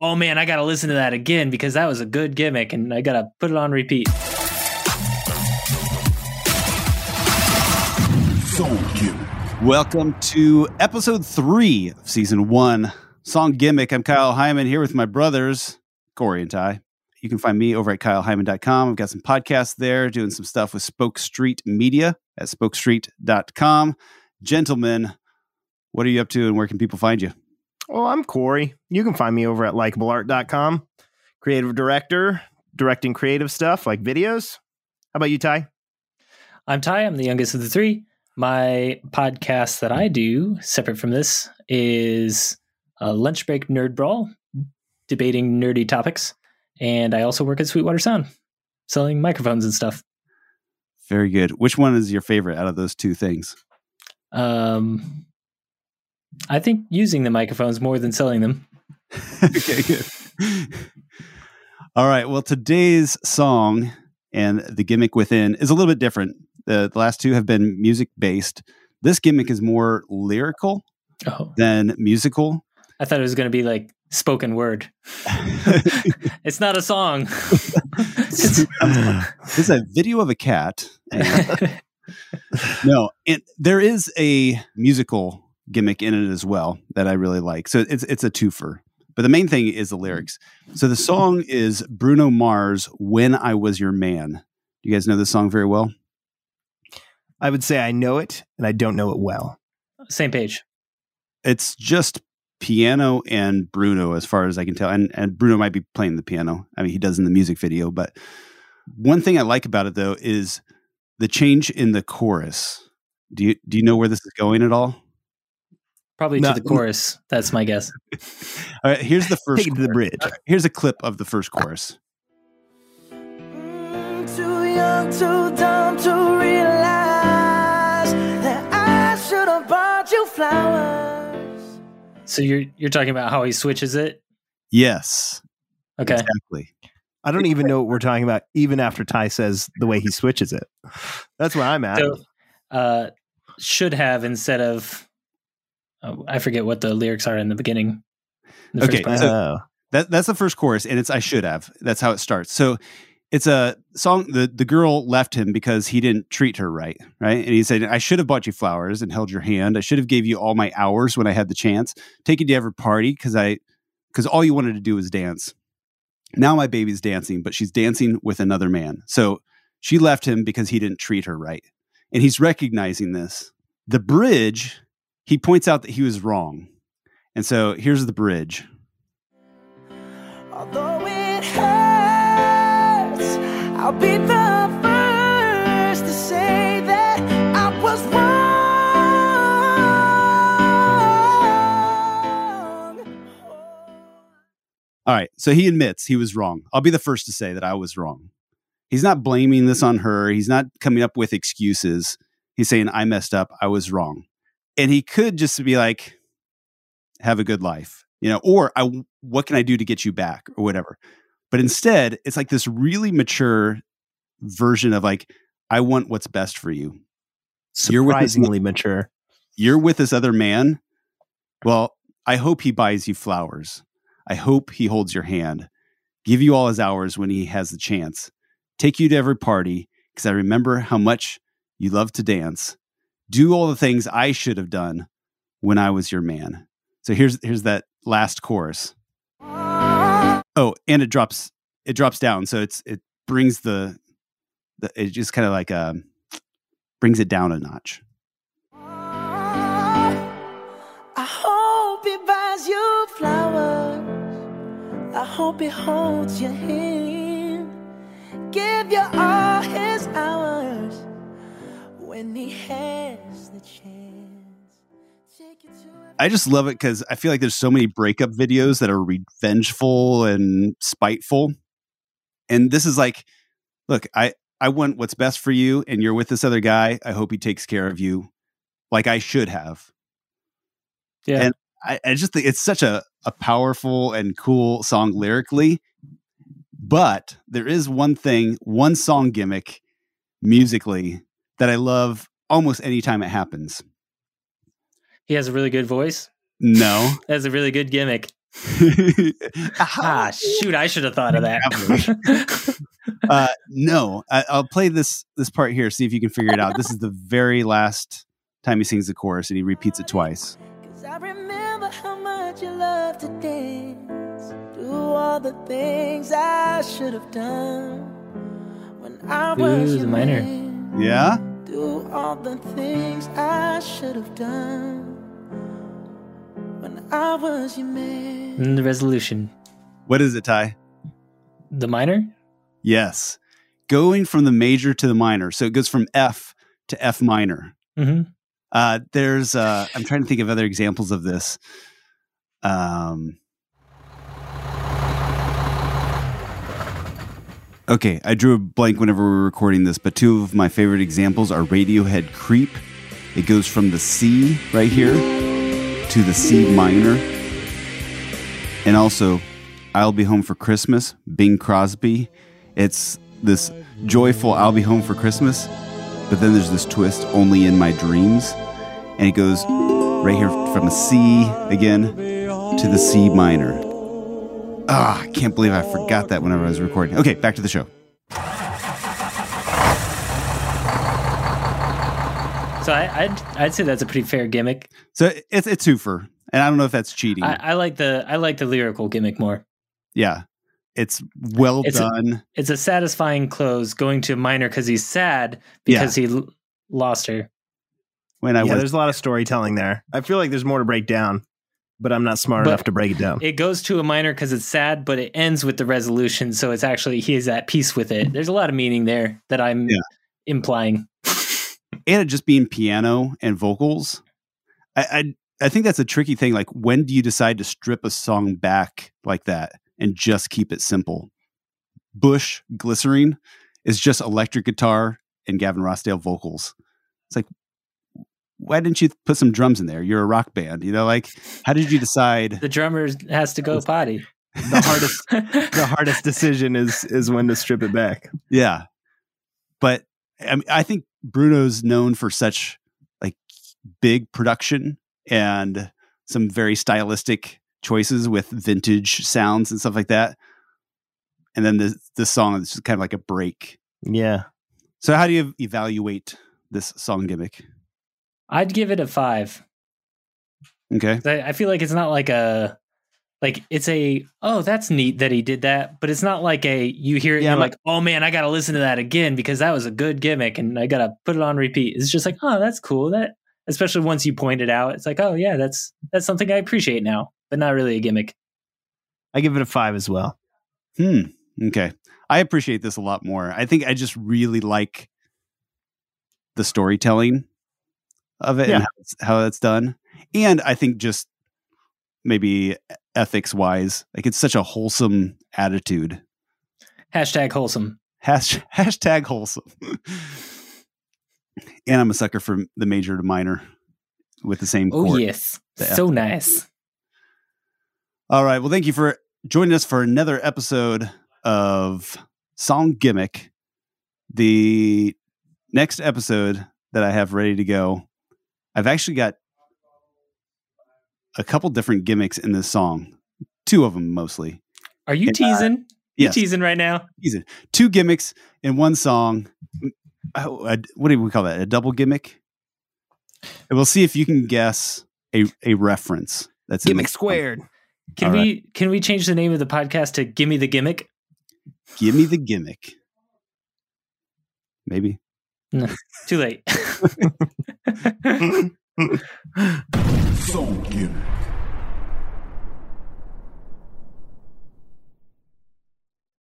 oh man, I got to listen to that again because that was a good gimmick and I got to put it on repeat. Welcome to episode three of season one, Song Gimmick. I'm Kyle Heimann here with my brothers, Cory and Ty. You can find me over at kyleheimann.com. I've got some podcasts there, doing some stuff with Spoke Street Media at spokestreet.com. Gentlemen, what are you up to and where can people find you? Well, I'm Cory. You can find me over at likableart.com. Creative director, directing creative stuff like videos. How about you, Ty? I'm Ty. I'm the youngest of the three. My podcast that I do, separate from this, is a lunch break nerd brawl, debating nerdy topics. And I also work at Sweetwater Sound, selling microphones and stuff. Very good. Which one is your favorite out of those two things? Um, I think using the microphones more than selling them. okay, good. All right. Well, today's song and the gimmick within is a little bit different. The, the last two have been music based. This gimmick is more lyrical Oh, than musical. I thought it was going to be like spoken word. it's not a song. it's, is a video of a cat. no, and there is a musical gimmick in it as well that I really like. So it's it's a twofer. But the main thing is the mm-hmm. lyrics. So the song is Bruno Mars, "When I Was Your Man." Do you guys know this song very well? I would say I know it and I don't know it well. Same page. It's just piano and Bruno, as far as I can tell, and and Bruno might be playing the piano. I mean, he does in the music video. But one thing I like about it though is the change in the chorus. Do you do you know where this is going at all? Probably Not- to the chorus. That's my guess. All right, here's the first. To the chorus. bridge. Here's a clip of the first chorus. Mm, Too young, too dumb to realize that I should have bought you flowers. So you're you're talking about how he switches it. Yes, Okay. exactly. I don't even know what we're talking about, even after Ty says the way he switches it. That's where I'm at. So uh, should have instead of Uh, I forget what the lyrics are in the beginning. The first Okay, part. so- Oh. That that's the first chorus, and it's I should have. That's how it starts. So it's a song. The the girl left him because he didn't treat her right, right? And he said, "I should have bought you flowers and held your hand. I should have gave you all my hours when I had the chance. Take you to every party because I because all you wanted to do was dance. Now my baby's dancing, but she's dancing with another man. So she left him because he didn't treat her right, and he's recognizing this. The bridge, he points out that he was wrong, and so here's the bridge. Although it hurts, I'll be the first to say that I was wrong. All right. So he admits he was wrong. I'll be the first to say that I was wrong. He's not blaming this on her. He's not coming up with excuses. He's saying, I messed up. I was wrong. And he could just be like, have a good life, you know, or I, what can I do to get you back or whatever. But instead, it's like this really mature version of like, I want what's best for you. You're with this Surprisingly mature. you're with this other man. Well, I hope he buys you flowers. I hope he holds your hand, give you all his hours when he has the chance, take you to every party because I remember how much you love to dance, do all the things I should have done when I was your man. So here's here's that last chorus. Oh, and it drops it drops down, so it's it brings the, the it just kind of like um brings it down a notch. I hope he buys you flowers. I hope he holds your hand. Give you all his hours when he has I just love it because I feel like there's so many breakup videos that are revengeful and spiteful. And this is like, look, I, I want what's best for you, and you're with this other guy. I hope he takes care of you like I should have. yeah. and- I, I just think it's such a, a powerful and cool song lyrically. But there is one thing, one song gimmick musically that I love almost anytime it happens. he has a really good voice. No, That's a really good gimmick. Ah, shoot! I should have thought of that. uh, no, I, I'll play this this part here. See if you can figure it out. This is the very last time he sings the chorus, and he repeats it twice. Cause I remember how much you love to dance. Do all the things I should have done when I was Ooh, the minor. man. Yeah, Do all the things I should have done when I was your man. And the resolution. what is it, Ty? The minor. Yes, going from the major to the minor. So it goes from F to F minor. hmm Uh, there's, uh, I'm trying to think of other examples of this. Um, okay, I drew a blank whenever we were recording this, but two of my favorite examples are Radiohead Creep. It goes from the C right here to the C minor. And also, I'll Be Home for Christmas, Bing Crosby. It's this joyful I'll Be Home for Christmas, but then there's this twist, Only in My Dreams. And it goes right here from a C again to the C minor. Ah, I can't believe I forgot that whenever I was recording. Okay, back to the show. So I, I'd I'd say that's a pretty fair gimmick. So it's it's twofer, and I don't know if that's cheating. I, I like the I like the lyrical gimmick more. yeah, it's well It's a- done. It's a satisfying close going to a minor because he's sad because he l- lost her. when I yeah, was there's a lot of storytelling there. I feel like there's more to break down, but I'm not smart But- enough to break it down. It goes to a minor because it's sad, but it ends with the resolution. So it's actually he is at peace with it. There's a lot of meaning there that I'm Yeah. implying. and it just being piano and vocals. I, I I think that's a tricky thing. Like, when do you decide to strip a song back like that and just keep it simple? Bush Glycerine is just electric guitar and Gavin Rossdale vocals. It's like, why didn't you put some drums in there? You're a rock band, you know. Like, how did you decide? The drummer has to go potty. The hardest the hardest decision is is when to strip it back. Yeah, but I, mean, I think Bruno's known for such like big production and some very stylistic choices with vintage sounds and stuff like that. And then this this song is just kind of like a break. Yeah. So how do you evaluate this song gimmick? I'd give it a five. Okay, I, I feel like it's not like a like it's a oh that's neat that he did that, but it's not like a you hear it Yeah, and you're I'm like oh man I gotta listen to that again because that was a good gimmick and I gotta put it on repeat. It's just like oh that's cool that especially once you point it out it's like oh yeah that's that's something I appreciate now, but not really a gimmick. I give it a five as well. hmm. Okay, I appreciate this a lot more. I think I just really like the storytelling of it Yeah. and how it's, how it's done, and I think just maybe ethics wise, like it's such a wholesome attitude. Hashtag wholesome. Hash, hashtag wholesome. and I'm a sucker for the major to minor with the same Oh yes, so nice. All right. Well, thank you for joining us for another episode of Song Gimmick. The next episode that I have ready to go, I've actually got a couple different gimmicks in this song, two of them mostly. Are you Yeah, uh, teasing? yes. You teasing right now? Teasing. Two gimmicks in one song. Oh, a- what do we call that? A double gimmick? And we'll see if you can guess a, a reference. That's Gimmick song. squared. Can All we can we change the name of the podcast to "Gimme the Gimmick"? Give me the gimmick. Maybe. Too late. Song gimmick.